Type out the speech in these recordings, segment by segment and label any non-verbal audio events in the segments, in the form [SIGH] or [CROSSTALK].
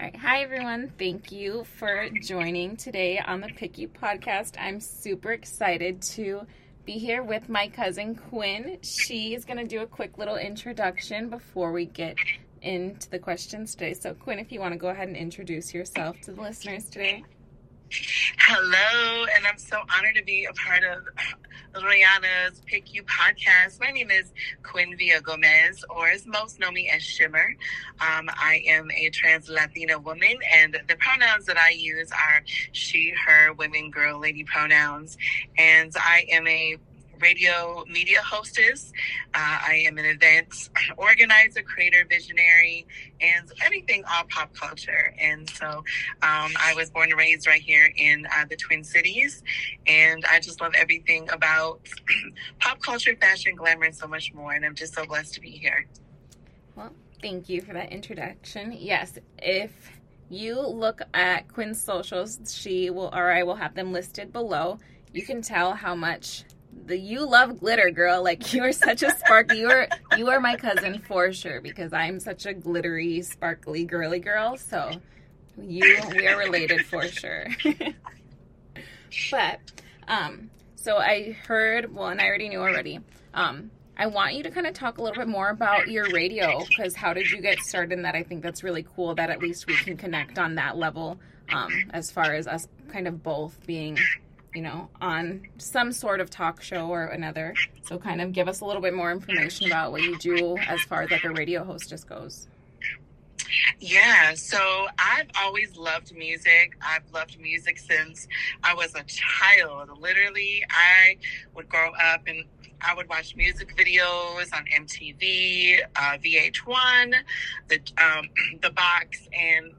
All right. Hi, everyone. Thank you for joining today on the Pick You podcast. I'm super excited to be here with my cousin Quinn. She is going to do a quick little introduction before we get into the questions today. So, Quinn, if you want to go ahead and introduce yourself to the listeners today. Hello, and I'm so honored to be a part of Rihanna's Pick You podcast. My name is Quinn Villagomez, or as most know me as Shimmer. Um, I am a trans Latina woman, and the pronouns that I use are she, her, women, girl, lady pronouns. And I am a radio media hostess. Uh, I am an event organizer, creator, visionary, and anything all pop culture. And so um, I was born and raised right here in uh, the Twin Cities. And I just love everything about [CLEARS THROAT] pop culture, fashion, glamour, and so much more. And I'm just so blessed to be here. Well, thank you for that introduction. Yes, if you look at Quinn's socials, she will, or I will have them listed below. You can tell how much the you love glitter girl. Like you are such a sparkly you are you are my cousin for sure because i'm such a glittery sparkly girly girl. So you we are related for sure. [LAUGHS] But um so i heard well and i already knew already um i want you to kind of talk a little bit more about your radio because how did you get started in that? I think that's really cool that at least we can connect on that level um as far as us kind of both being you know, on some sort of talk show or another. So, kind of give us a little bit more information about what you do as far as like a radio hostess goes. Yeah, so I've always loved music. I've loved music since I was a child. Literally, I would grow up and I would watch music videos on MTV, uh, VH1, the um, [CLEARS THROAT] the box, and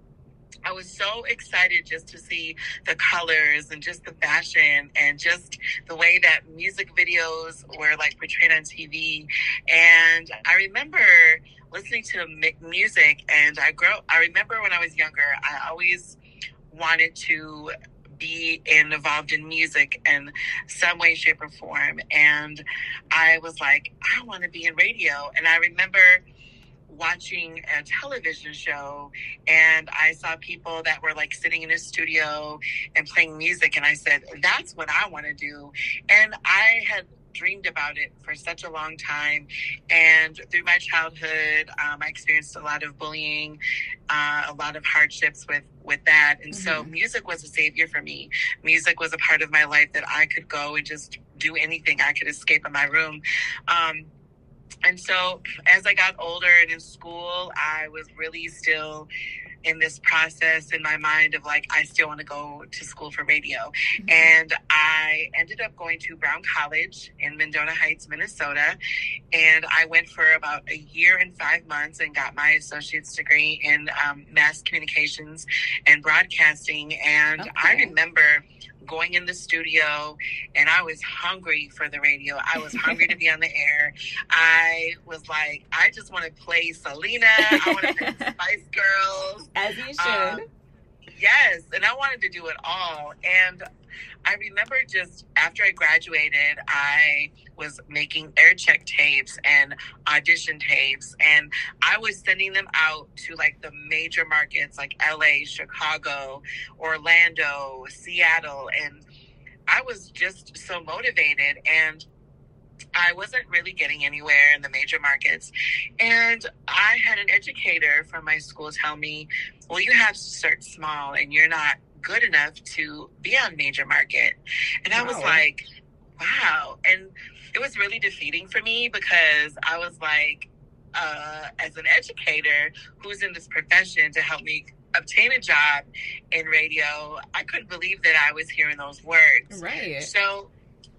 I was so excited just to see the colors and just the fashion and just the way that music videos were like portrayed on TV. And I remember listening to music and I grow I remember when I was younger, I always wanted to be involved in music in some way, shape, or form. And I was like, I want to be in radio. And I remember watching a television show and I saw people that were like sitting in a studio and playing music. And I said, that's what I want to do. And I had dreamed about it for such a long time. And through my childhood, um, I experienced a lot of bullying, uh, a lot of hardships with with that. And mm-hmm. so, music was a savior for me. Music was a part of my life that I could go and just do anything. I could escape in my room. Um, and so as I got older and in school, I was really still in this process in my mind of like, I still want to go to school for radio. Mm-hmm. And I ended up going to Brown College in Mendota Heights, Minnesota. And I went for about a year and five months and got my associate's degree in um, mass communications and broadcasting. And okay. I remember going in the studio and I was hungry for the radio. I was hungry to be on the [LAUGHS] air. I was like, I just want to play Selena. I want to play [LAUGHS] Spice Girls. As you should. Um, yes. And I wanted to do it all. And I remember just after I graduated, I was making air check tapes and audition tapes, and I was sending them out to like the major markets like LA, Chicago, Orlando, Seattle, and I was just so motivated and I wasn't really getting anywhere in the major markets. And I had an educator from my school tell me, well, you have to start small and you're not good enough to be on major market. And I was like, wow. And it was really defeating for me because I was like, uh, as an educator who's in this profession to help me obtain a job in radio, I couldn't believe that I was hearing those words. Right. So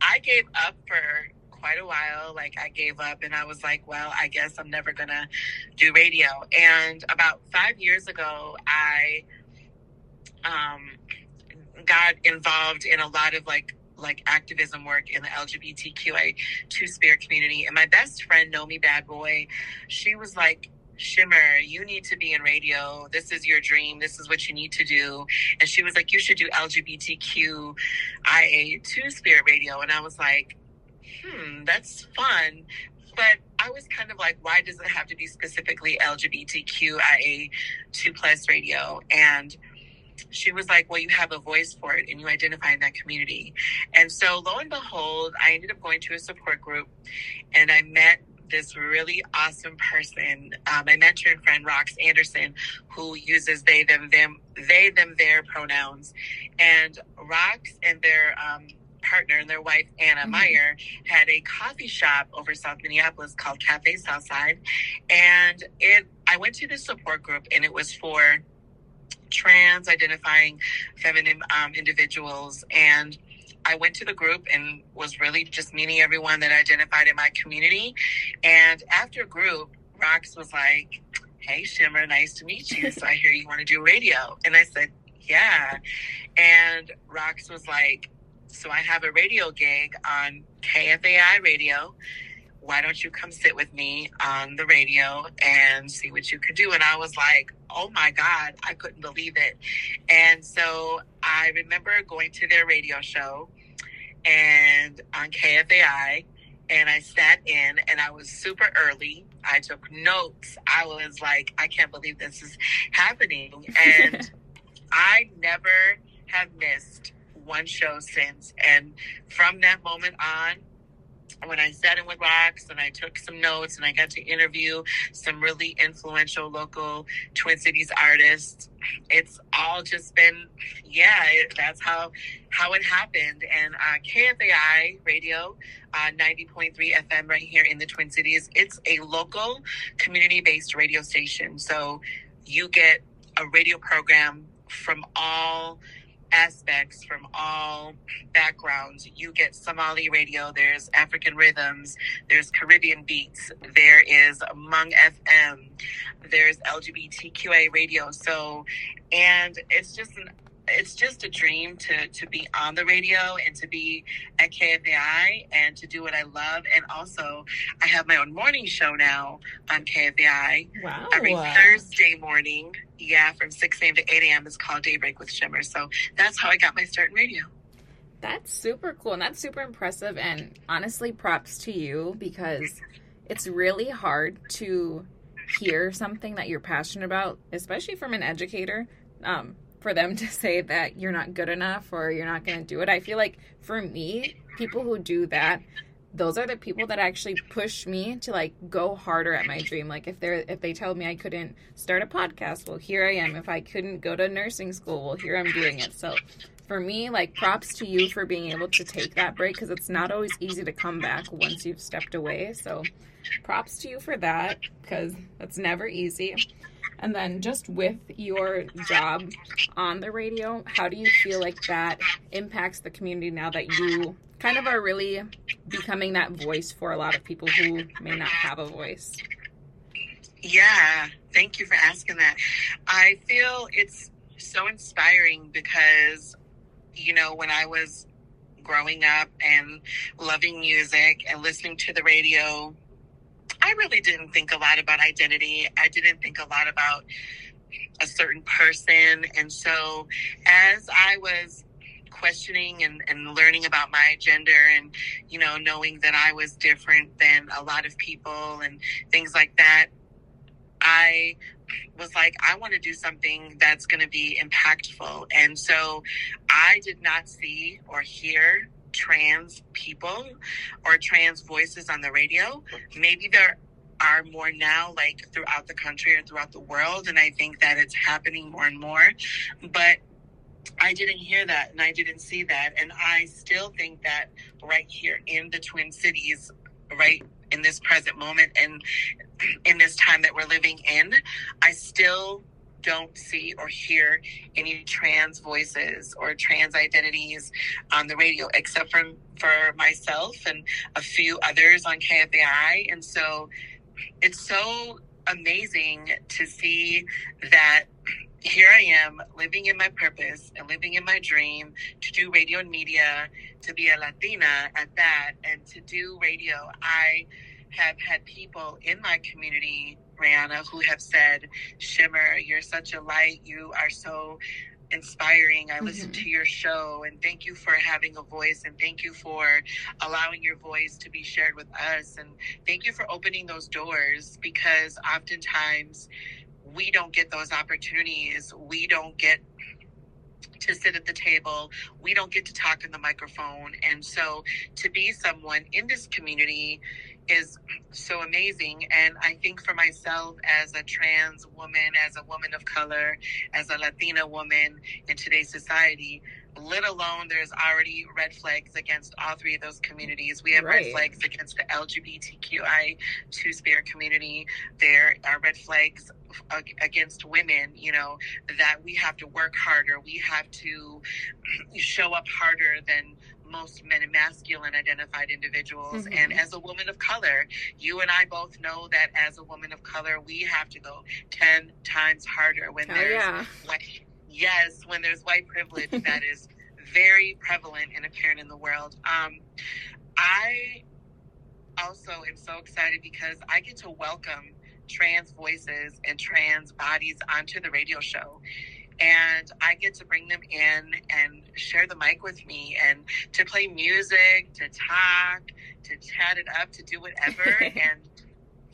I gave up for quite a while. Like I gave up and I was like, well, I guess I'm never gonna do radio. And about five years ago, I um, got involved in a lot of like like activism work in the LGBTQI two spirit community. And my best friend, Nomi Badboy, she was like, Shimmer, you need to be in radio. This is your dream. This is what you need to do. And she was like, you should do LGBTQIA two spirit radio. And I was like, hmm, that's fun. But I was kind of like, why does it have to be specifically LGBTQIA two plus radio? And she was like, Well, you have a voice for it and you identify in that community. And so, lo and behold, I ended up going to a support group and I met this really awesome person, um, my mentor and friend Rox Anderson, who uses they, them, them, they, them, their pronouns. And Rox and their um, partner and their wife Anna mm-hmm. Meyer had a coffee shop over South Minneapolis called Cafe Southside, and it. I went to this support group, and it was for trans identifying feminine um, individuals and I went to the group and was really just meeting everyone that identified in my community. And after group, Rox was like, Hey, Shimmer, nice to meet you. So I hear you want to do radio. And I said, Yeah. And Rox was like, So I have a radio gig on KFAI radio why don't you come sit with me on the radio and see what you could do? And I was like, oh my God, I couldn't believe it. And so I remember going to their radio show and on KFAI and I sat in and I was super early. I took notes. I was like, I can't believe this is happening. And [LAUGHS] I never have missed one show since. And from that moment on, when I sat in with Rox and I took some notes and I got to interview some really influential local Twin Cities artists, it's all just been, yeah, it, that's how how it happened. And uh, KFAI Radio, uh, 90.3 FM right here in the Twin Cities, it's a local community-based radio station. So you get a radio program from all aspects from all backgrounds. You get Somali radio, there's African rhythms, there's Caribbean beats, there is Hmong FM, there's LGBTQA radio. So, and it's just an it's just a dream to to be on the radio and to be at KFAI and to do what I love. And also, I have my own morning show now on KFAI wow. every Thursday morning. Yeah, from six a.m. to eight a.m. is called Daybreak with Shimmer. So that's how I got my start in radio. That's super cool and that's super impressive. And honestly, props to you because it's really hard to hear something that you're passionate about, especially from an educator. Um, for them to say that you're not good enough or you're not going to do it. I feel like for me, people who do that, those are the people that actually push me to like go harder at my dream. Like if they're if they tell me I couldn't start a podcast, well here I am. If I couldn't go to nursing school, well here I'm doing it. So for me, like props to you for being able to take that break because it's not always easy to come back once you've stepped away. So props to you for that because that's never easy. And then just with your job on the radio, how do you feel like that impacts the community now that you kind of are really becoming that voice for a lot of people who may not have a voice? Yeah, thank you for asking that. I feel it's so inspiring because, you know, when I was growing up and loving music and listening to the radio, I really didn't think a lot about identity. I didn't think a lot about a certain person. And so as I was questioning and, and learning about my gender and, you know, knowing that I was different than a lot of people and things like that, I was like, I want to do something that's going to be impactful. And so I did not see or hear trans people or trans voices on the radio. Maybe there are more now, like throughout the country or throughout the world. And I think that it's happening more and more. But I didn't hear that and I didn't see that. And I still think that right here in the Twin Cities, right in this present moment and [CLEARS THROAT] in this time that we're living in, I still don't see or hear any trans voices or trans identities on the radio, except for for myself and a few others on KFAI. And so it's so amazing to see that here I am living in my purpose and living in my dream to do radio and media, to be a Latina at that, and to do radio. I have had people in my community Brianna, who have said, Shimmer, you're such a light. You are so inspiring. I listen mm-hmm. to your show and thank you for having a voice and thank you for allowing your voice to be shared with us and thank you for opening those doors because oftentimes we don't get those opportunities. We don't get to sit at the table. We don't get to talk in the microphone. And so to be someone in this community is so amazing. And I think for myself as a trans woman, as a woman of color, as a Latina woman in today's society, let alone there's already red flags against all three of those communities. We have right. red flags against the LGBTQI two spirit community. There are red flags against women, you know, that we have to work harder. We have to [CLEARS THROAT] show up harder than most men and masculine identified individuals. Mm-hmm. And as a woman of color, you and I both know that as a woman of color, we have to go 10 times harder when oh, there's yeah. white, yes, when there's white privilege [LAUGHS] that is very prevalent and apparent in the world. Um, I also am so excited because I get to welcome trans voices and trans bodies onto the radio show and I get to bring them in and share the mic with me and to play music, to talk, to chat it up, to do whatever. [LAUGHS] and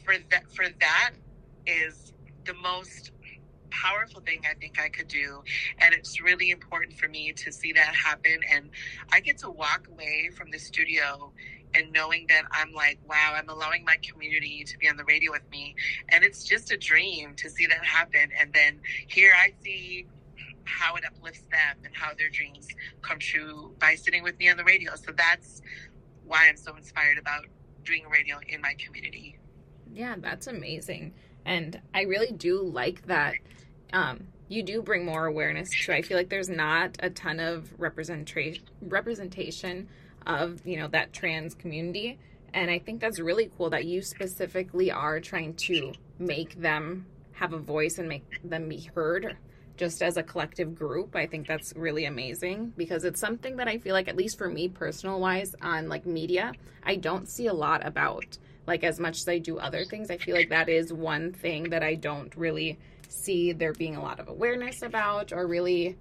for that, for that is the most powerful thing I think I could do. And it's really important for me to see that happen. And I get to walk away from the studio and knowing that I'm like, wow, I'm allowing my community to be on the radio with me. And it's just a dream to see that happen. And then here I see how it uplifts them and how their dreams come true by sitting with me on the radio. So that's why I'm so inspired about doing radio in my community. Yeah, that's amazing. And I really do like that um, you do bring more awareness to. I feel like there's not a ton of representation representation of you know that trans community, and I think that's really cool that you specifically are trying to make them have a voice and make them be heard just as a collective group. I think that's really amazing because it's something that i feel like at least for me personal wise on like media i don't see a lot about like as much as i do other things. I feel like that is one thing that i don't really see there being a lot of awareness about or really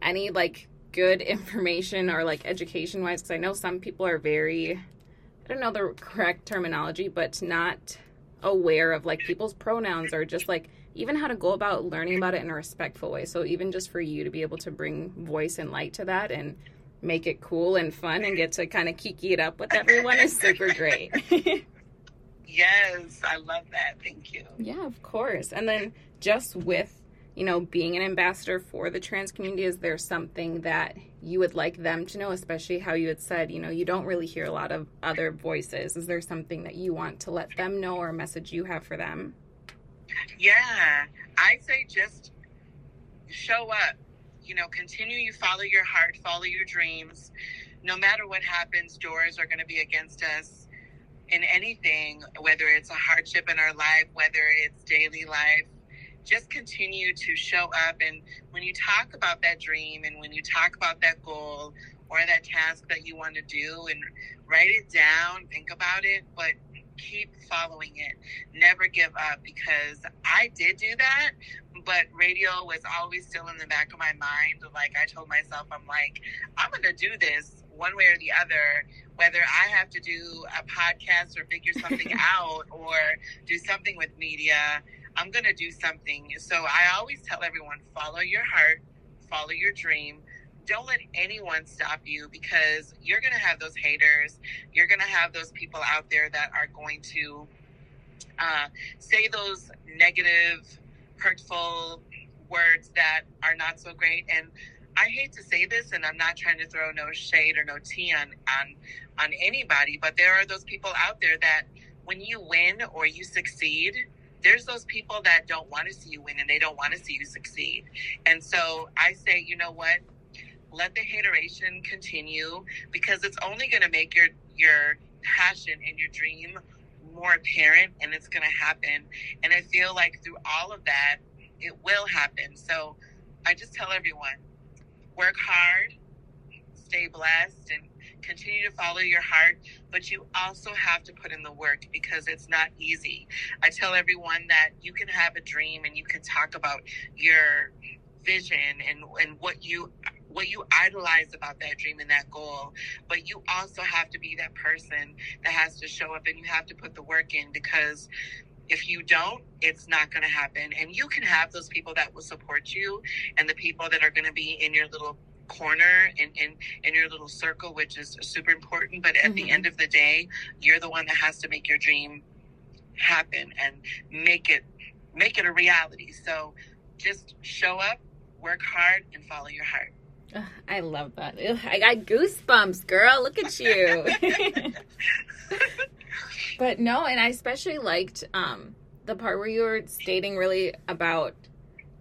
any like good [LAUGHS] information or like education wise because i know some people are very i don't know the correct terminology but not aware of like people's pronouns or just like even how to go about learning about it in a respectful way. So even just for you to be able to bring voice and light to that and make it cool and fun and get to kind of kiki it up with everyone is super great. [LAUGHS] Yes i love that. Thank you. Yeah of course. And then just with you know being an ambassador for the trans community is there something that you would like them to know especially how you had said you know you don't really hear a lot of other voices. Is there something that you want to let them know or a message you have for them? Yeah i say just show up you know continue you follow your heart follow your dreams. No matter what happens doors are going to be against us in anything whether it's a hardship in our life whether it's daily life just continue to show up. And when you talk about that dream and when you talk about that goal or that task that you want to do and write it down, think about it, but keep following it. Never give up because I did do that, but radio was always still in the back of my mind. Like I told myself, I'm like, I'm going to do this one way or the other, whether I have to do a podcast or figure something [LAUGHS] out or do something with media. I'm going to do something. So I always tell everyone follow your heart, follow your dream. Don't let anyone stop you because you're going to have those haters. You're going to have those people out there that are going to uh, say those negative, hurtful words that are not so great. And I hate to say this, and I'm not trying to throw no shade or no tea on on on anybody, but there are those people out there that when you win or you succeed, there's those people that don't want to see you win and they don't want to see you succeed. And so I say, you know what? Let the hateration continue because it's only going to make your your passion and your dream more apparent and it's going to happen. And I feel like through all of that, it will happen. So I just tell everyone work hard, stay blessed, and continue to follow your heart, but you also have to put in the work because it's not easy. I tell everyone that you can have a dream and you can talk about your vision and and what you what you idolize about that dream and that goal but you also have to be that person that has to show up and you have to put the work in because if you don't it's not going to happen and you can have those people that will support you and the people that are going to be in your little corner in, in in your little circle which is super important but at mm-hmm. the end of the day you're the one that has to make your dream happen and make it make it a reality so just show up work hard and follow your heart I love that. I got goosebumps, girl. Look at you. [LAUGHS] [LAUGHS] but no, and I especially liked um, the part where you were stating really about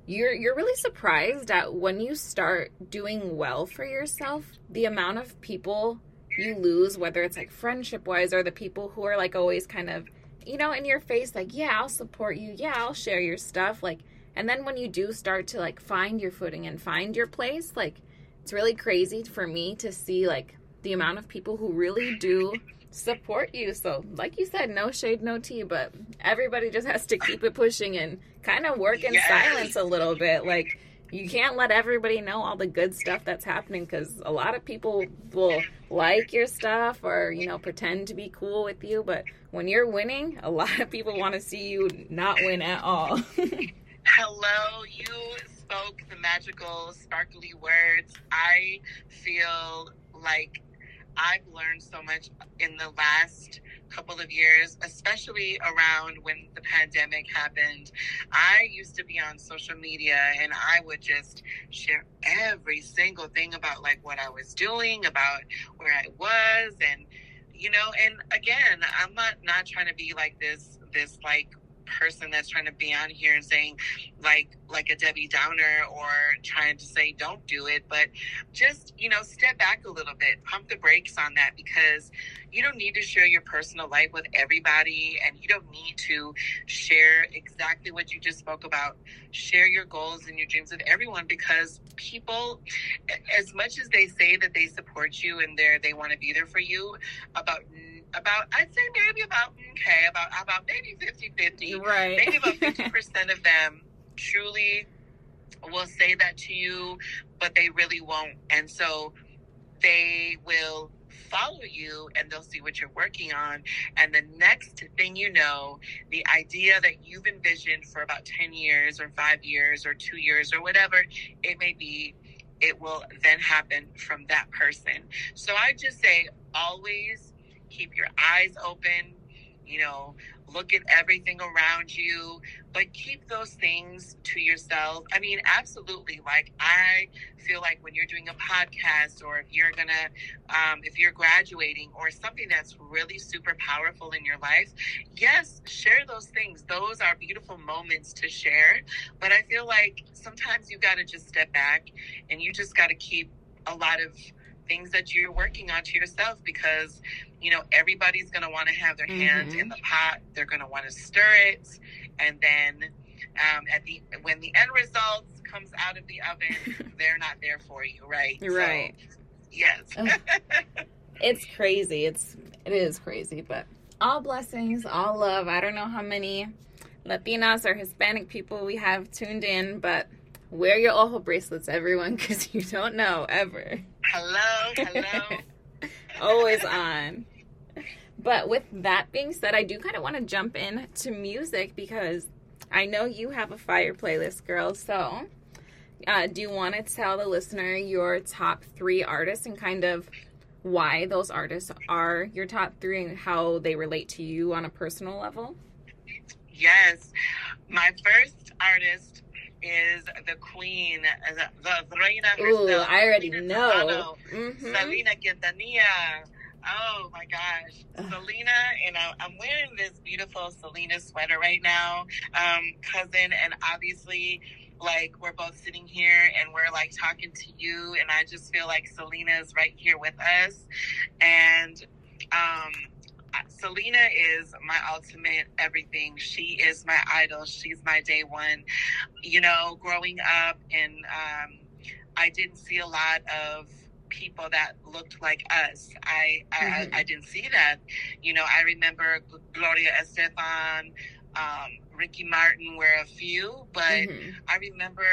you're you're really surprised at when you start doing well for yourself, the amount of people you lose, whether it's like friendship wise or the people who are like always kind of, you know, in your face, like, yeah, I'll support you, yeah, I'll share your stuff. Like and then when you do start to like find your footing and find your place, like it's really crazy for me to see like the amount of people who really do support you. So, like you said, no shade, no tea, but everybody just has to keep it pushing and kind of work in yes. silence a little bit. Like, you can't let everybody know all the good stuff that's happening because a lot of people will like your stuff or, you know, pretend to be cool with you. But when you're winning, a lot of people want to see you not win at all. [LAUGHS] Hello, you spoke the magical, sparkly words. I feel like I've learned so much in the last couple of years, especially around when the pandemic happened. I used to be on social media and I would just share every single thing about like what I was doing, about where I was and you know, and again, I'm not not trying to be like this this like person that's trying to be on here and saying like like a Debbie Downer or trying to say don't do it, but just you know step back a little bit, pump the brakes on that because you don't need to share your personal life with everybody, and you don't need to share exactly what you just spoke about. Share your goals and your dreams with everyone because people, as much as they say that they support you and they they want to be there for you, about about I'd say maybe about okay about about maybe 50 50 right. Maybe about [LAUGHS] 50 percent of them truly will say that to you but they really won't. And so they will follow you and they'll see what you're working on. And the next thing you know the idea that you've envisioned for about 10 years or 5 years or 2 years or whatever it may be it will then happen from that person. So i just say always keep your eyes open, you know, look at everything around you, but keep those things to yourself. I mean, absolutely. Like, I feel like when you're doing a podcast or if you're gonna, um, if you're graduating or something that's really super powerful in your life, yes, share those things. Those are beautiful moments to share. But I feel like sometimes you got to just step back and you just got to keep a lot of things that you're working on to yourself because you know everybody's going to want to have their hands mm-hmm. in the pot. They're going to want to stir it. And then um, at the when the end result comes out of the oven [LAUGHS] they're not there for you right? Right. so, yes [LAUGHS] it's crazy. It's it is crazy but all blessings all love. I don't know how many latinas or hispanic people we have tuned in but wear your ojo bracelets everyone [LAUGHS] because you don't know ever. Hello, hello. Always on. But with that being said, I do kind of want to jump in to music because I know you have a fire playlist, girl. So, uh, do you want to tell the listener your top three artists and kind of why those artists are your top three and how they relate to you on a personal level? Yes. My first artist is the queen, the, the reina herself. Ooh, I already know. Mm-hmm. Selena Quintanilla. Oh my gosh, Selena, and I, am wearing this beautiful Selena sweater right now, um, cousin, and obviously, like we're both sitting here and we're like talking to you, and I just feel like Selena is right here with us, and um, Selena is my ultimate everything. She is my idol. She's my day one. You know, growing up, and um, I didn't see a lot of people that looked like us. I, mm-hmm. I I didn't see that. You know, I remember Gloria Estefan, um, Ricky Martin were a few, but Mhm. I remember,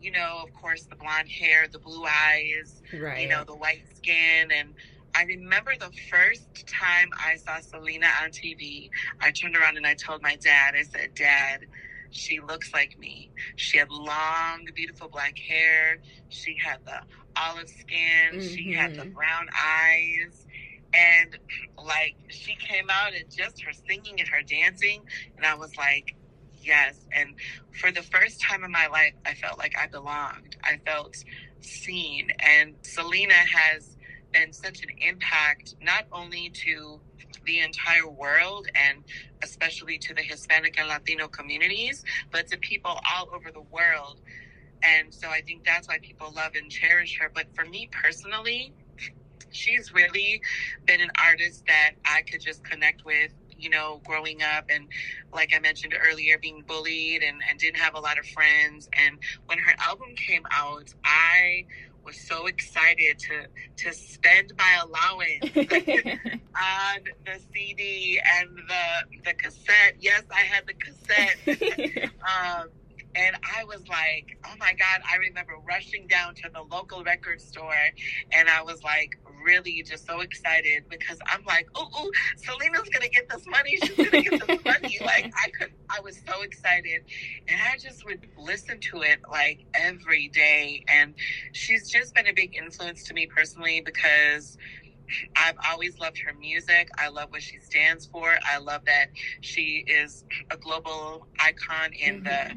you know, of course, the blonde hair, the blue eyes, Right. you know, the white skin. And I remember the first time I saw Selena on TV, I turned around and I told my dad, I said, Dad, she looks like me. She had long, beautiful black hair. She had the olive skin. She had the Mhm. brown eyes. And like she came out and just her singing and her dancing. And I was like, yes. And for the first time in my life, I felt like I belonged. I felt seen. And Selena has been such an impact, not only to the entire world and especially to the Hispanic and Latino communities, but to people all over the world. And so I think that's why people love and cherish her. But for me personally, she's really been an artist that I could just connect with, you know, growing up and like I mentioned earlier, being bullied and, and didn't have a lot of friends. And when her album came out, I was so excited to to spend my allowance [LAUGHS] on the CD and the the cassette. Yes, I had the cassette. [LAUGHS] um, and I was like, oh my God, I remember rushing down to the local record store and I was like really just so excited because I'm like, oh, oh Selena's gonna get this money. She's gonna get this money. [LAUGHS] Like I could I was so excited. And I just would listen to it like every day. And she's just been a big influence to me personally because I've always loved her music. I love what she stands for. I love that she is a global icon in the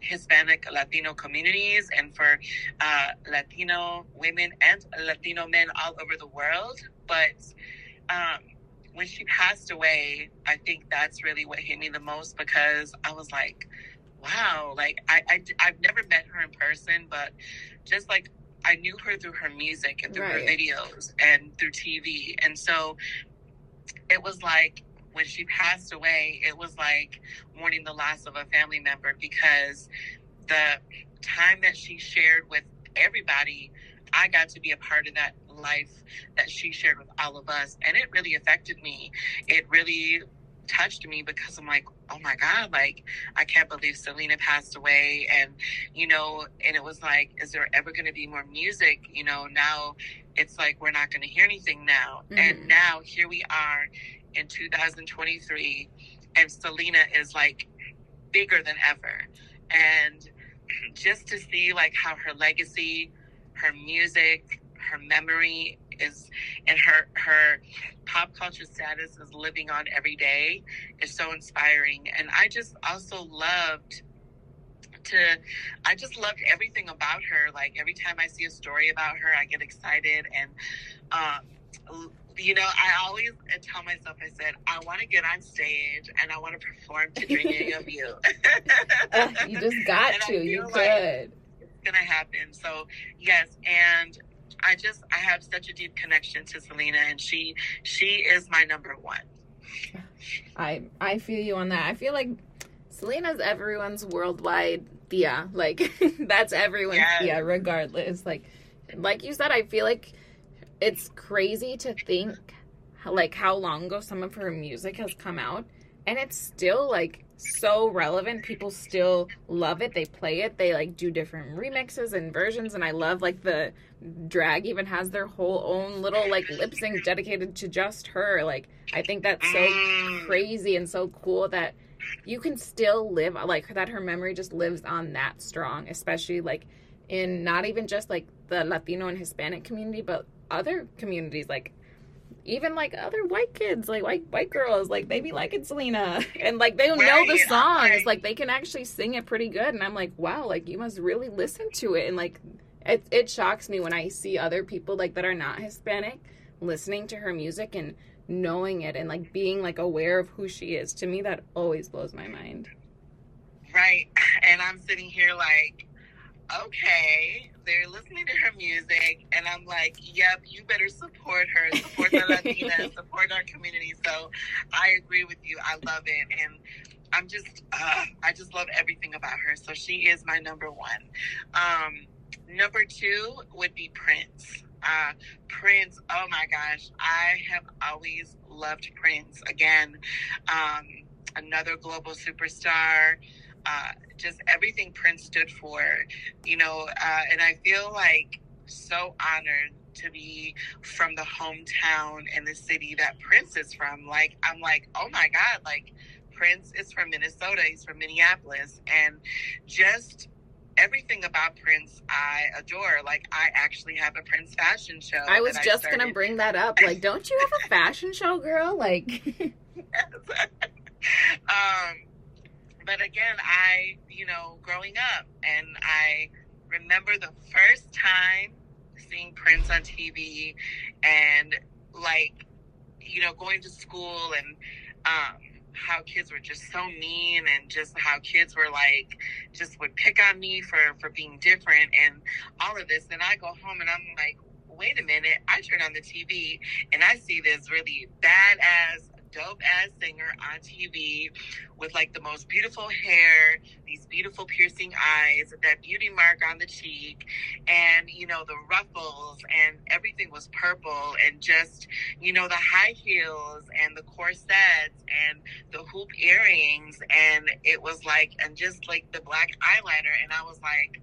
Hispanic Latino communities and for uh, Latino women and Latino men all over the world. But um, when she passed away, I think that's really what hit me the most because I was like, wow, like I, I, I've never met her in person, but just like I knew her through her music and through her videos and through TV. And so it was like when she passed away, it was like mourning the loss of a family member because the time that she shared with everybody, I got to be a part of that life that she shared with all of us. And it really affected me. It really touched me because I'm like, oh my God, like, I can't believe Selena passed away. And, you know, and it was like, is there ever going to be more music? You know, now it's like, we're not going to hear anything now. Mhm. And now here we are in 2023, and Selena is like bigger than ever. And just to see like how her legacy, her music, her memory is and her her pop culture status is living on every day is so inspiring and i just also loved to i just loved everything about her like every time i see a story about her i get excited and um you know i always tell myself i said i want to get on stage and i want to perform to dreaming of you [LAUGHS] Ugh, you just [LAUGHS] got And to. You like- could. it's gonna happen. So yes, and I just I have such a deep connection to Selena, and she she is my number one. I I feel you on that. I feel like Selena's everyone's worldwide Thea. Like [LAUGHS] that's everyone's Yes. Thea, regardless. Like like you said, I feel like it's crazy to think like how long ago some of her music has come out, and it's still like so relevant. People still love it. They play it. They like do different remixes and versions, and I love like the drag even has their whole own little like lip sync dedicated to just her. Like I think that's so crazy and so cool that you can still live like that her memory just lives on that strong especially like in not even just like the latino and hispanic community but other communities like even like other white kids like white white girls like they be liking selena. [LAUGHS] And like they know the Right, songs. Right. like they can actually sing it pretty good. And i'm like wow like you must really listen to it. And like it, it shocks me when i see other people like that are not hispanic listening to her music and knowing it and like being like aware of who she is. To me that always blows my mind. Right, [LAUGHS] and I'm sitting here like, okay, they're listening to her music, and I'm like, yep, you better support her, support the Latinas, [LAUGHS] support our community. So I agree with you. I love it, and I'm just, uh, I just love everything about her. So she is my number one. Um, number two would be Prince. Uh, Prince, oh my gosh, I have always loved Prince. Again, um, another global superstar. Uh, just everything Prince stood for, you know, uh, and I feel like so honored to be from the hometown and the city that Prince is from. Like, I'm like, oh my God, like, Prince is from Minnesota, he's from Minneapolis, and just everything about Prince I adore. Like I actually have a Prince fashion show. I was just I gonna bring that up. Like, don't you have a fashion show, girl? Like [LAUGHS] [LAUGHS] [LAUGHS] um but again, I, you know, growing up and I remember the first time seeing Prince on TV and like, you know, going to school and um how kids were just so mean and just how kids were like just would pick on me for for being different and all of this and i go home and i'm like wait a minute i turn on the tv and i see this really badass dope ass singer on TV with like the most beautiful hair, these beautiful piercing eyes, that beauty mark on the cheek, and you know, the ruffles and everything was purple and just, you know, the high heels and the corsets and the hoop earrings and it was like and just like the black eyeliner and I was like,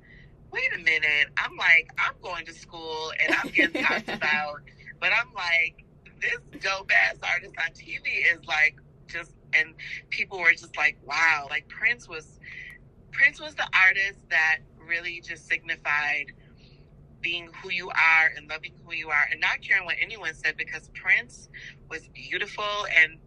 wait a minute, I'm like, I'm going to school and I'm getting talked [LAUGHS] about, but I'm like this dope ass artist on TV is like just, and people were just like, wow, like Prince was, Prince was the artist that really just signified being who you are and loving who you are. And not caring what anyone said because Prince was beautiful and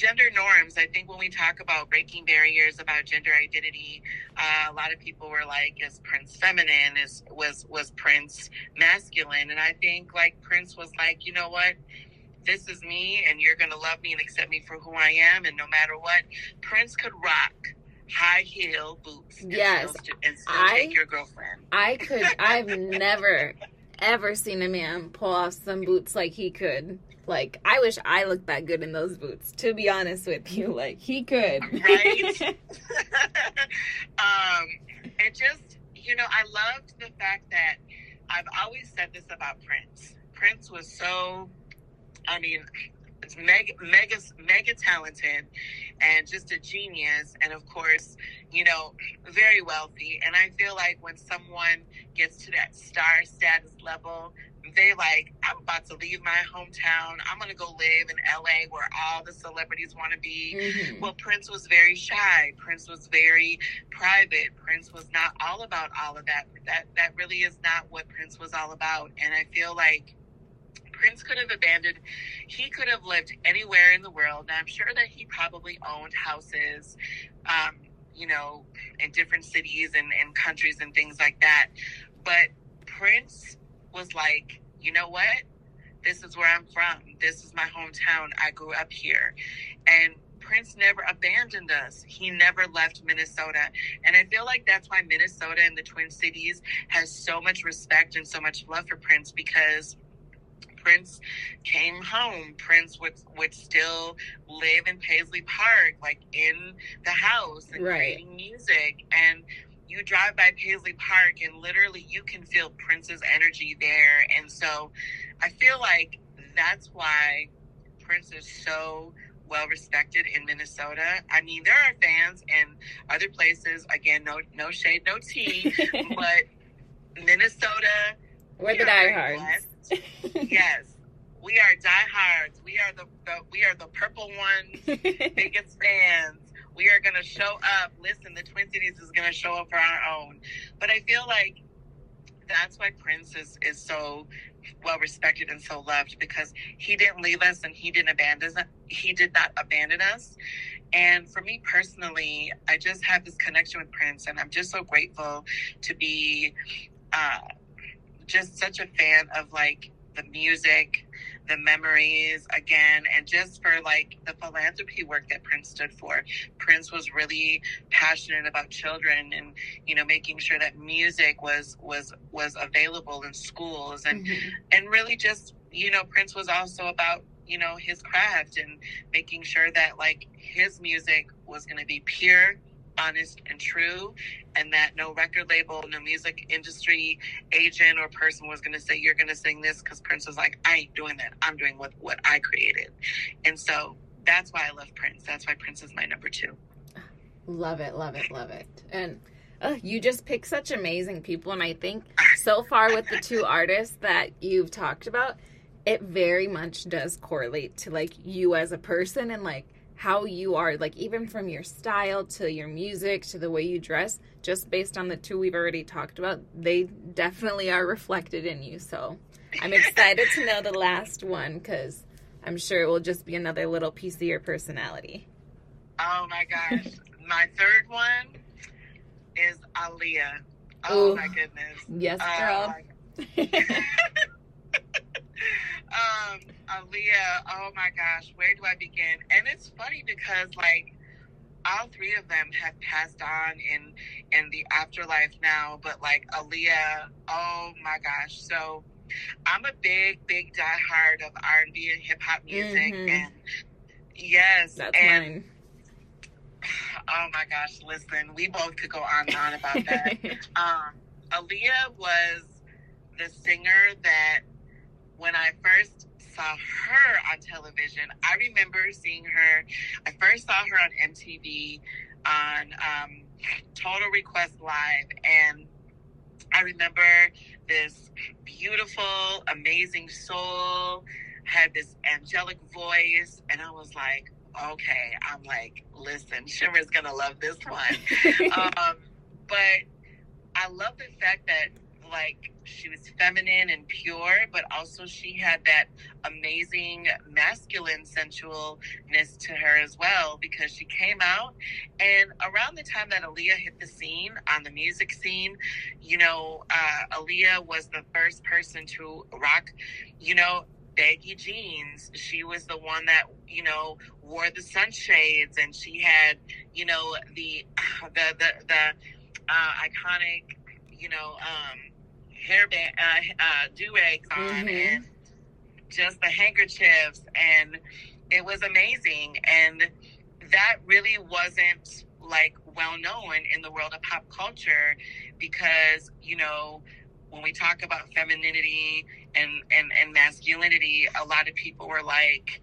gender norms. I think when we talk about breaking barriers about gender identity, uh, a lot of people were like, "Is Prince feminine? Is was was Prince masculine?" And I think like Prince was like, you know what? This is me, and you're gonna love me and accept me for who I am, and no matter what, Prince could rock high heel boots. Yes, and still, and still I, take your girlfriend. I could. I've never ever seen a man pull off some boots like he could. Like, I wish I looked that good in those boots, to be honest with you. [LAUGHS] Like, he could. Right? [LAUGHS] [LAUGHS] um, and just, you know, I loved the fact that I've always said this about Prince. Prince was so, I mean, it's mega, mega, mega talented and just a genius. And of course, you know, very wealthy. And I feel like when someone gets to that star status level, they like, I'm about to leave my hometown. I'm going to go live in LA where all the celebrities want to be. Mm-hmm. Well, Prince was very shy. Prince was very private. Prince was not all about all of that. That that really is not what Prince was all about. And I feel like Prince could have abandoned, he could have lived anywhere in the world. And I'm sure that he probably owned houses, um, you know, in different cities and, and countries and things like that. But Prince was like, you know what? This is where I'm from. This is my hometown. I grew up here. And Prince never abandoned us. He never left Minnesota. And I feel like that's why Minnesota and the Twin Cities has so much respect and so much love for Prince because Prince came home, Prince would would still live in Paisley Park, like in the house and right. creating music. And you drive by Paisley Park and literally you can feel Prince's energy there. And so I feel like that's why Prince is so well respected in Minnesota. I mean, there are fans in other places. Again, no no shade, no tea, [LAUGHS] but Minnesota. We're the diehards. Yes, we are diehards. We are the, the we are the purple ones, [LAUGHS] biggest fans. We are gonna show up. Listen, the Twin Cities is gonna show up for our own. But I feel like that's why Prince is, is so well respected and so loved because he didn't leave us and he didn't abandon us. He did not abandon us. And for me personally, I just have this connection with Prince, and I'm just so grateful to be uh, just such a fan of like the music, the memories again, and just for like the philanthropy work that Prince stood for. Prince was really passionate about children and you know making sure that music was was was available in schools and mm-hmm. and really just you know Prince was also about you know his craft and making sure that like his music was going to be pure honest and true and that no record label no music industry agent or person was going to say you're going to sing this because prince was like i ain't doing that i'm doing what, what i created and so that's why I love Prince. That's why Prince is my number two. Love it, love it, love it. And uh, you just pick such amazing people. And I think [LAUGHS] so far with the two artists that you've talked about, it very much does correlate to like you as a person and like how you are, like even from your style to your music to the way you dress, just based on the two we've already talked about, they definitely are reflected in you. So I'm excited to know the last one because I'm sure it will just be another little piece of your personality. Oh my gosh. my third one is Aaliyah. Oh Ooh. my goodness. Yes, girl. Uh, [LAUGHS] [LAUGHS] um, Aaliyah, oh my gosh, where do I begin? And it's funny because like all three of them have passed on in in the afterlife now, but like Aaliyah, oh my gosh. So I'm a big, big diehard of R and B and hip hop music mm-hmm. and yes. That's and, mine. [SIGHS] Oh my gosh, listen, we both could go on and on about that. [LAUGHS] um, Aaliyah was the singer that when I first saw her on television, I remember seeing her. I first saw her on MTV on um, Total Request Live, and I remember this beautiful, amazing soul, had this angelic voice, and I was like, okay, I'm like, listen, Shimmer's gonna love this one. [LAUGHS] um, but I love the fact that like she was feminine and pure, but also she had that amazing masculine sensualness to her as well because she came out and around the time that Aaliyah hit the scene on the music scene, you know, uh, Aaliyah was the first person to rock, you know, baggy jeans. She was the one that, you know, wore the sunshades and she had, you know, the, [SIGHS] the, the, the, uh, iconic, you know, um, hairband, uh, uh, do rags on, mm-hmm. and just the handkerchiefs, and it was amazing. And that really wasn't like well known in the world of pop culture because you know when we talk about femininity and and and masculinity, a lot of people were like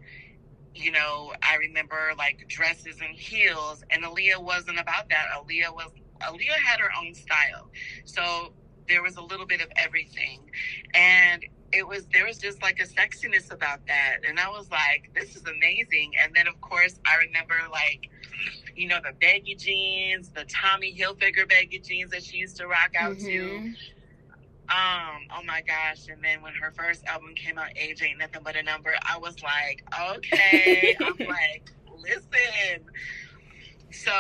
you know, I remember like dresses and heels, and Aaliyah wasn't about that. Aaliyah was Aaliyah had her own style. So there was a little bit of everything. And it was there was just like a sexiness about that. And i was like this is amazing. And then of course i remember like you know the baggy jeans the tommy hilfiger baggy jeans that she used to rock out mm-hmm. to um oh my gosh. And then when her first album came out age ain't nothing but a number i was like okay. [LAUGHS] I'm like listen. So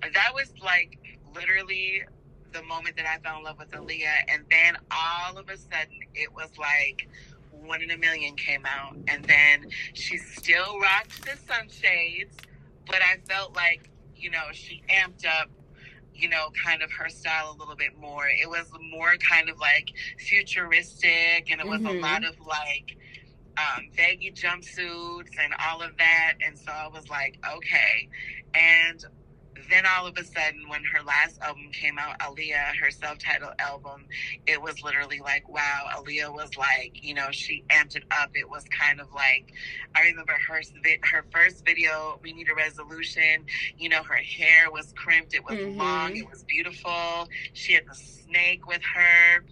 that was like literally the moment that I fell in love with Aaliyah, and then all of a sudden it was like one in a million came out, and then she still rocked the sunshades, but I felt like you know she amped up you know, kind of her style a little bit more. It was more kind of like futuristic, and it was mm-hmm. a lot of like um, baggy jumpsuits and all of that. And so I was like, okay. And then all of a sudden, when her last album came out, Aaliyah, her self-titled album, it was literally like, wow, Aaliyah was like, you know, she amped it up. It was kind of like, I remember her her first video, "We Need a Resolution." You know, her hair was crimped. It was mm-hmm. long. It was beautiful. She had the snake with her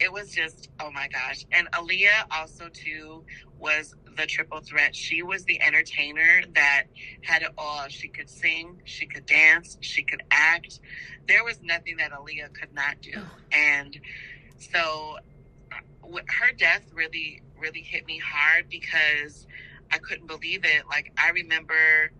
it was just oh my gosh. And aaliyah also too was the triple threat. She was the entertainer that had it all. She could sing she could dance she could act. There was nothing that aaliyah could not do. And so uh, her death really really hit me hard because i couldn't believe it. Like i remember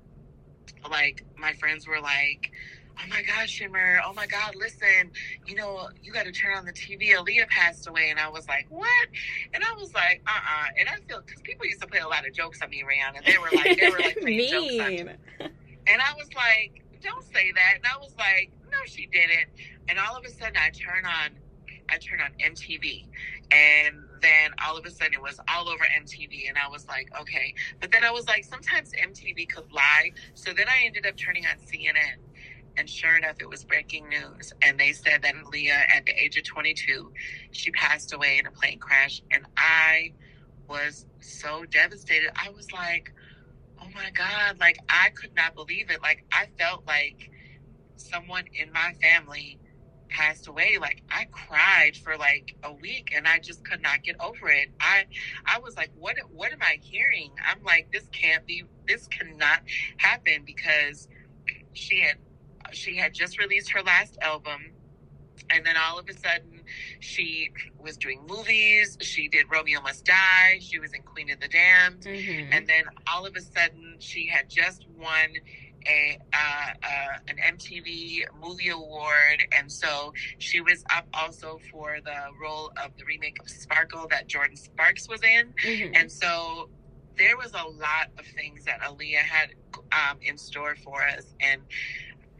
like my friends were like oh my God, Shimmer, oh my God, listen, you know, you got to turn on the TV. Aaliyah passed away. And I was like, what? And I was like, uh uh-uh. uh And I feel, because people used to play a lot of jokes on me, Rihanna. They were like, they were like [LAUGHS] playing jokes on me. And I was like, don't say that. And I was like, no, she didn't. And all of a sudden, I turn on, I turn on MTV, and then all of a sudden it was all over MTV, and I was like, okay. But then I was like, sometimes MTV could lie. So then I ended up turning on CNN, and sure enough, it was breaking news. And they said that Aaliyah, at the age of 22, she passed away in a plane crash. And I was so devastated. I was like, oh my God, like I could not believe it. Like I felt like someone in my family passed away like i cried for like a week and i just could not get over it i i was like what what am i hearing i'm like this can't be this cannot happen because she had she had just released her last album and then all of a sudden she was doing movies she did romeo must die she was in queen of the damned Mhm. and then all of a sudden she had just won a uh, uh, an MTV Movie Award, and so she was up also for the role of the remake of Sparkle that Jordin Sparks was in, Mhm. and so there was a lot of things that Aaliyah had um, in store for us, and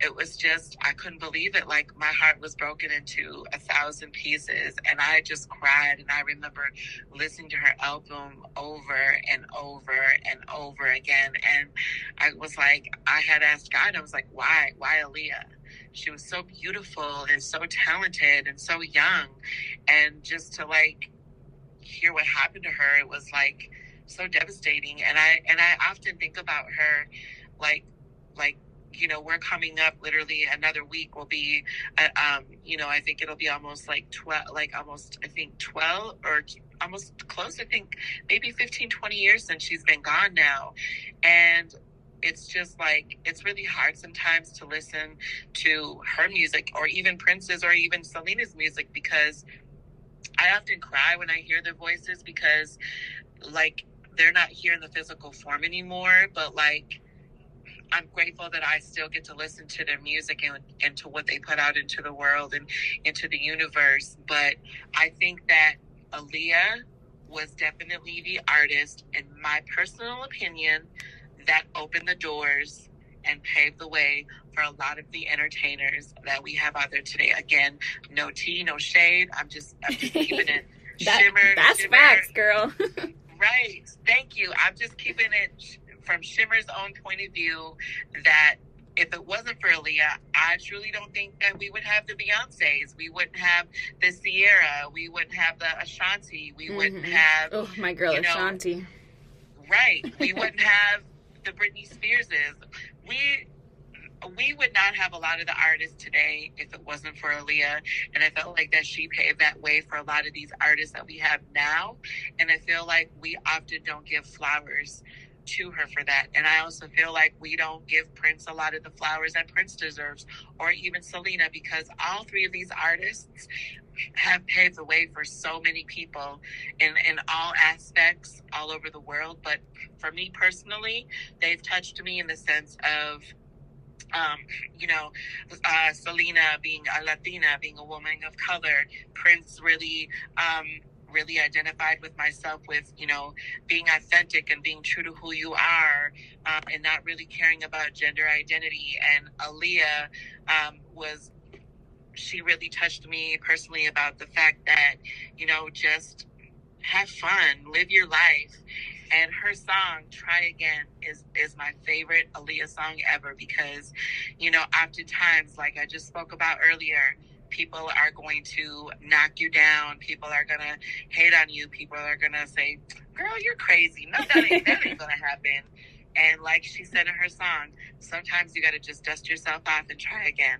it was just I couldn't believe it. Like my heart was broken into a thousand pieces, and I just cried. And I remember listening to her album over and over and over again, and I was like, I had asked God, I was like, why, why Aaliyah? She was so beautiful and so talented and so young, and just to like hear what happened to her, it was like so devastating. And I and I often think about her, like like you know we're coming up literally another week will be uh, um you know i think it'll be almost like 12 like almost i think 12 or almost close i think maybe 15 20 years since she's been gone now. And it's just like it's really hard sometimes to listen to her music or even prince's or even selena's music because i often cry when i hear their voices because like they're not here in the physical form anymore but like I'm grateful that I still get to listen to their music and, and to what they put out into the world and into the universe. But I think that Aaliyah was definitely the artist, in my personal opinion, that opened the doors and paved the way for a lot of the entertainers that we have out there today. Again, no tea, no shade. I'm just, I'm just keeping it [LAUGHS] That- shimmer. that's shimmer, facts, girl. [LAUGHS] Right. Thank you. I'm just keeping it from Shimmer's own point of view that if it wasn't for Aaliyah, I truly don't think that we would have the Beyonces. We wouldn't have the Ciara. We wouldn't have the Ashanti. We wouldn't Mhm. have, oh, my girl You know, Ashanti. right. [LAUGHS] We wouldn't have the Britney Spearses. We we would not have a lot of the artists today if it wasn't for Aaliyah. And I felt like that she paved that way for a lot of these artists that we have now. And I feel like we often don't give flowers to her for that. And I also feel like we don't give Prince a lot of the flowers that Prince deserves, or even Selena, because all three of these artists have paved the way for so many people in, in all aspects all over the world. But for me personally, they've touched me in the sense of um, you know, uh, Selena being a Latina, being a woman of color, Prince really, um, really identified with myself with, you know, being authentic and being true to who you are um, and not really caring about gender identity. And Aaliyah um, was, she really touched me personally about the fact that, you know, just have fun, live your life. And her song "Try Again" is is my favorite Aaliyah song ever because, you know, oftentimes, like I just spoke about earlier, people are going to knock you down. People are gonna hate on you. People are gonna say, "Girl, you're crazy." No, that ain't that ain't gonna happen. And like she said in her song, sometimes you got to just dust yourself off and try again.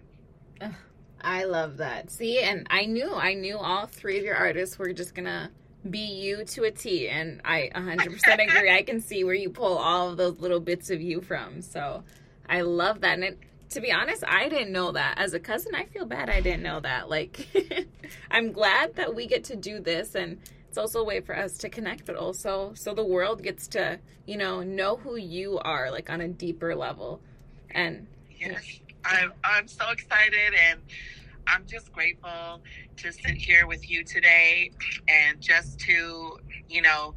I love that. See, and I knew, I knew all three of your artists were just gonna be you to a T, and I 100% agree. I can see where you pull all of those little bits of you from. So I love that. And it, to be honest, I didn't know that. As a cousin, I feel bad I didn't know that. Like, [LAUGHS] I'm glad that we get to do this, and it's also a way for us to connect, but also so the world gets to, you know, know who you are, like on a deeper level. And Yes, I'm, I'm so excited and I'm just grateful to sit here with you today and just to, you know,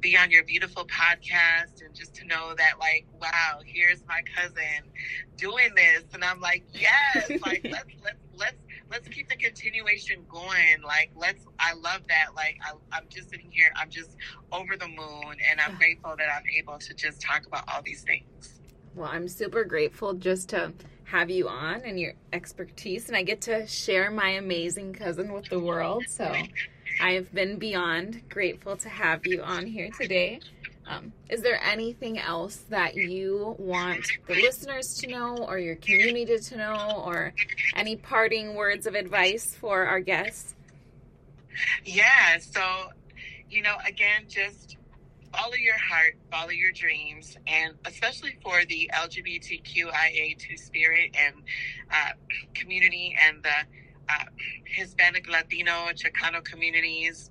be on your beautiful podcast and just to know that, like, wow, here's my cousin doing this. And I'm like, yes, like, [LAUGHS] let's, let's, let's, let's keep the continuation going. Like, let's, I love that. Like, I, I'm just sitting here, I'm just over the moon and I'm [SIGHS] grateful that I'm able to just talk about all these things. Well, I'm super grateful just to have you on and your expertise, and I get to share my amazing cousin with the world. So [LAUGHS] I've been beyond grateful to have you on here today. Um, is there anything else that you want the listeners to know or your community to know or any parting words of advice for our guests? Yeah, so, you know, again, just follow your heart, follow your dreams, and especially for the LGBTQIA2 spirit and uh, community and the uh, Hispanic, Latino, Chicano communities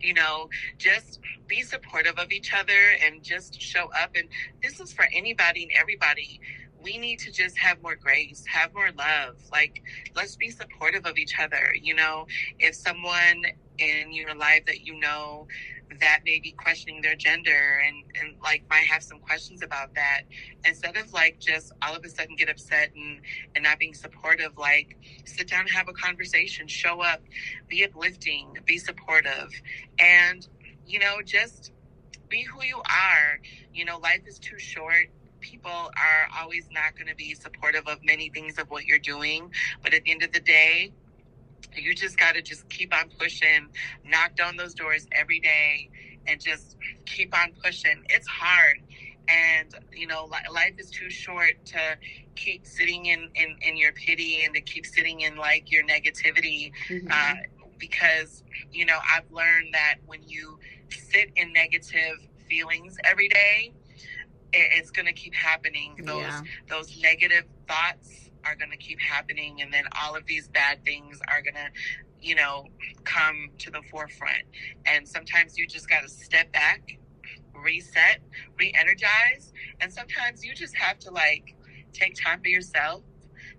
you know, just be supportive of each other and just show up. And this is for anybody and everybody. We need to just have more grace, have more love. Like, let's be supportive of each other. You know, if someone in your life that you know that may be questioning their gender and, and like might have some questions about that. Instead of like just all of a sudden get upset and and not being supportive like sit down and have a conversation show up be uplifting be supportive and you know just be who you are. You know life is too short. People are always not going to be supportive of many things of what you're doing but at the end of the day you just got to just keep on pushing, knock down those doors every day, and just keep on pushing. It's hard. And, you know, life is too short to keep sitting in, in, in your pity and to keep sitting in like your negativity. Mm-hmm. Uh, because, you know, I've learned that when you sit in negative feelings every day, it's going to keep happening. Those, yeah. those negative thoughts are going to keep happening and then all of these bad things are going to you know come to the forefront. And sometimes you just got to step back reset re-energize and sometimes you just have to like take time for yourself.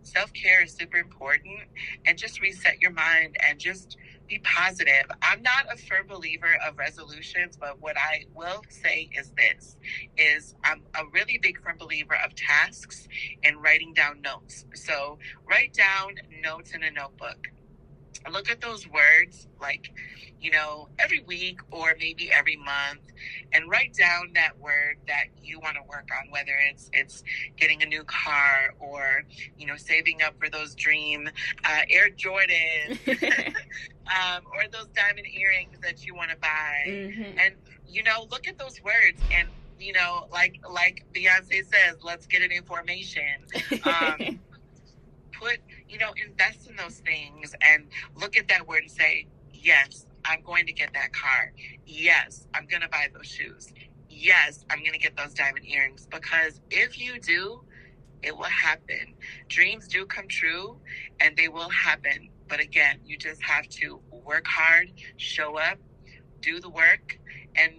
Self-care is super important and just reset your mind and just be positive. I'm not a firm believer of resolutions, but what I will say is this is I'm a really big firm believer of tasks and writing down notes. So write down notes in a notebook look at those words like you know every week or maybe every month and write down that word that you want to work on whether it's it's getting a new car or you know saving up for those dream uh, air jordan [LAUGHS] [LAUGHS] um, or those diamond earrings that you want to buy mm-hmm. and you know look at those words and you know like like beyonce says let's get an information [LAUGHS] um, put, you know, invest in those things and look at that word and say, yes, I'm going to get that car. Yes, I'm going to buy those shoes. Yes, I'm going to get those diamond earrings because if you do, it will happen. Dreams do come true and they will happen. But again, you just have to work hard, show up, do the work, and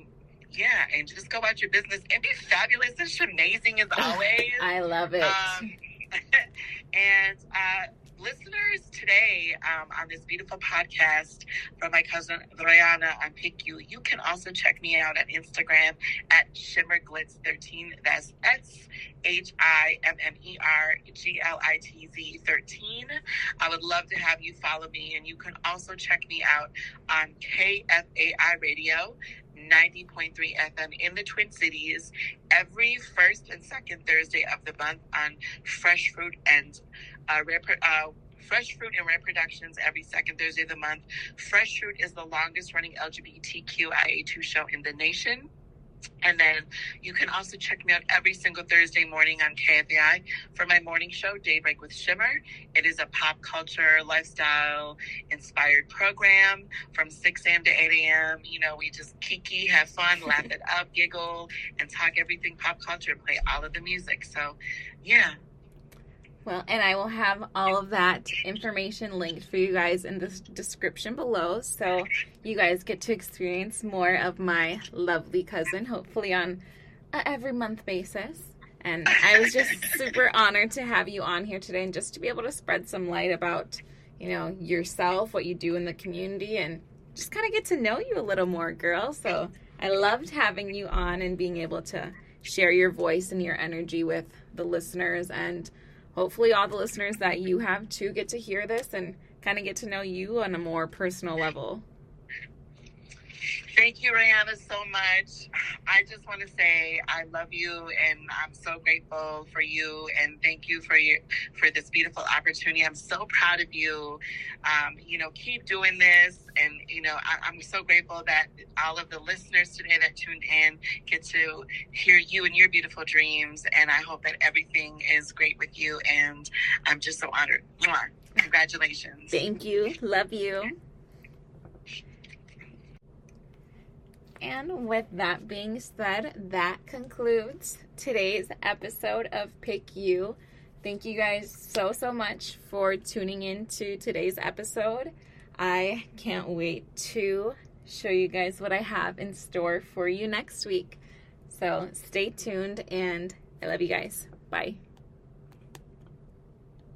yeah, and just go about your business and be fabulous and amazing as [LAUGHS] always. I love it. Um, [LAUGHS] and uh, listeners today um, on this beautiful podcast from my cousin Rihanna on Pick you you can also check me out on Instagram at ShimmerGlitz13. That's S H I M M E R G L I T Z 13. I would love to have you follow me, and you can also check me out on KFAI Radio 90.3 FM in the Twin Cities every first and second Thursday of the month on Fresh Fruit and uh, uh, Fresh Fruit and RARE Productions every second Thursday of the month. Fresh Fruit is the longest running LGBTQIA2 show in the nation. And then you can also check me out every single Thursday morning on KFAI for my morning show, Daybreak with Shimmer. It is a pop culture, lifestyle inspired program from 6 a.m. to 8 a.m. You know, we just kiki, have fun, [LAUGHS] laugh it up, giggle, and talk everything pop culture, play all of the music. So, yeah, well, and I will have all of that information linked for you guys in the description below. So you guys get to experience more of my lovely cousin, hopefully on a every month basis. And I was just super honored to have you on here today and just to be able to spread some light about, you know, yourself, what you do in the community, and just kind of get to know you a little more, girl. So I loved having you on and being able to share your voice and your energy with the listeners and hopefully all the listeners that you have too get to hear this and kind of get to know you on a more personal level. Thank you, Rihanna, so much. I just want to say I love you, and I'm so grateful for you, and thank you for your for this beautiful opportunity. I'm so proud of you. Um, you know, keep doing this, and you know, I, I'm so grateful that all of the listeners today that tuned in get to hear you and your beautiful dreams. And I hope that everything is great with you. And I'm just so honored. Mwah. Congratulations. Thank you. Love you. And with that being said, that concludes today's episode of Pick You. Thank you guys so, so much for tuning in to today's episode. I can't wait to show you guys what I have in store for you next week. So stay tuned and I love you guys. Bye.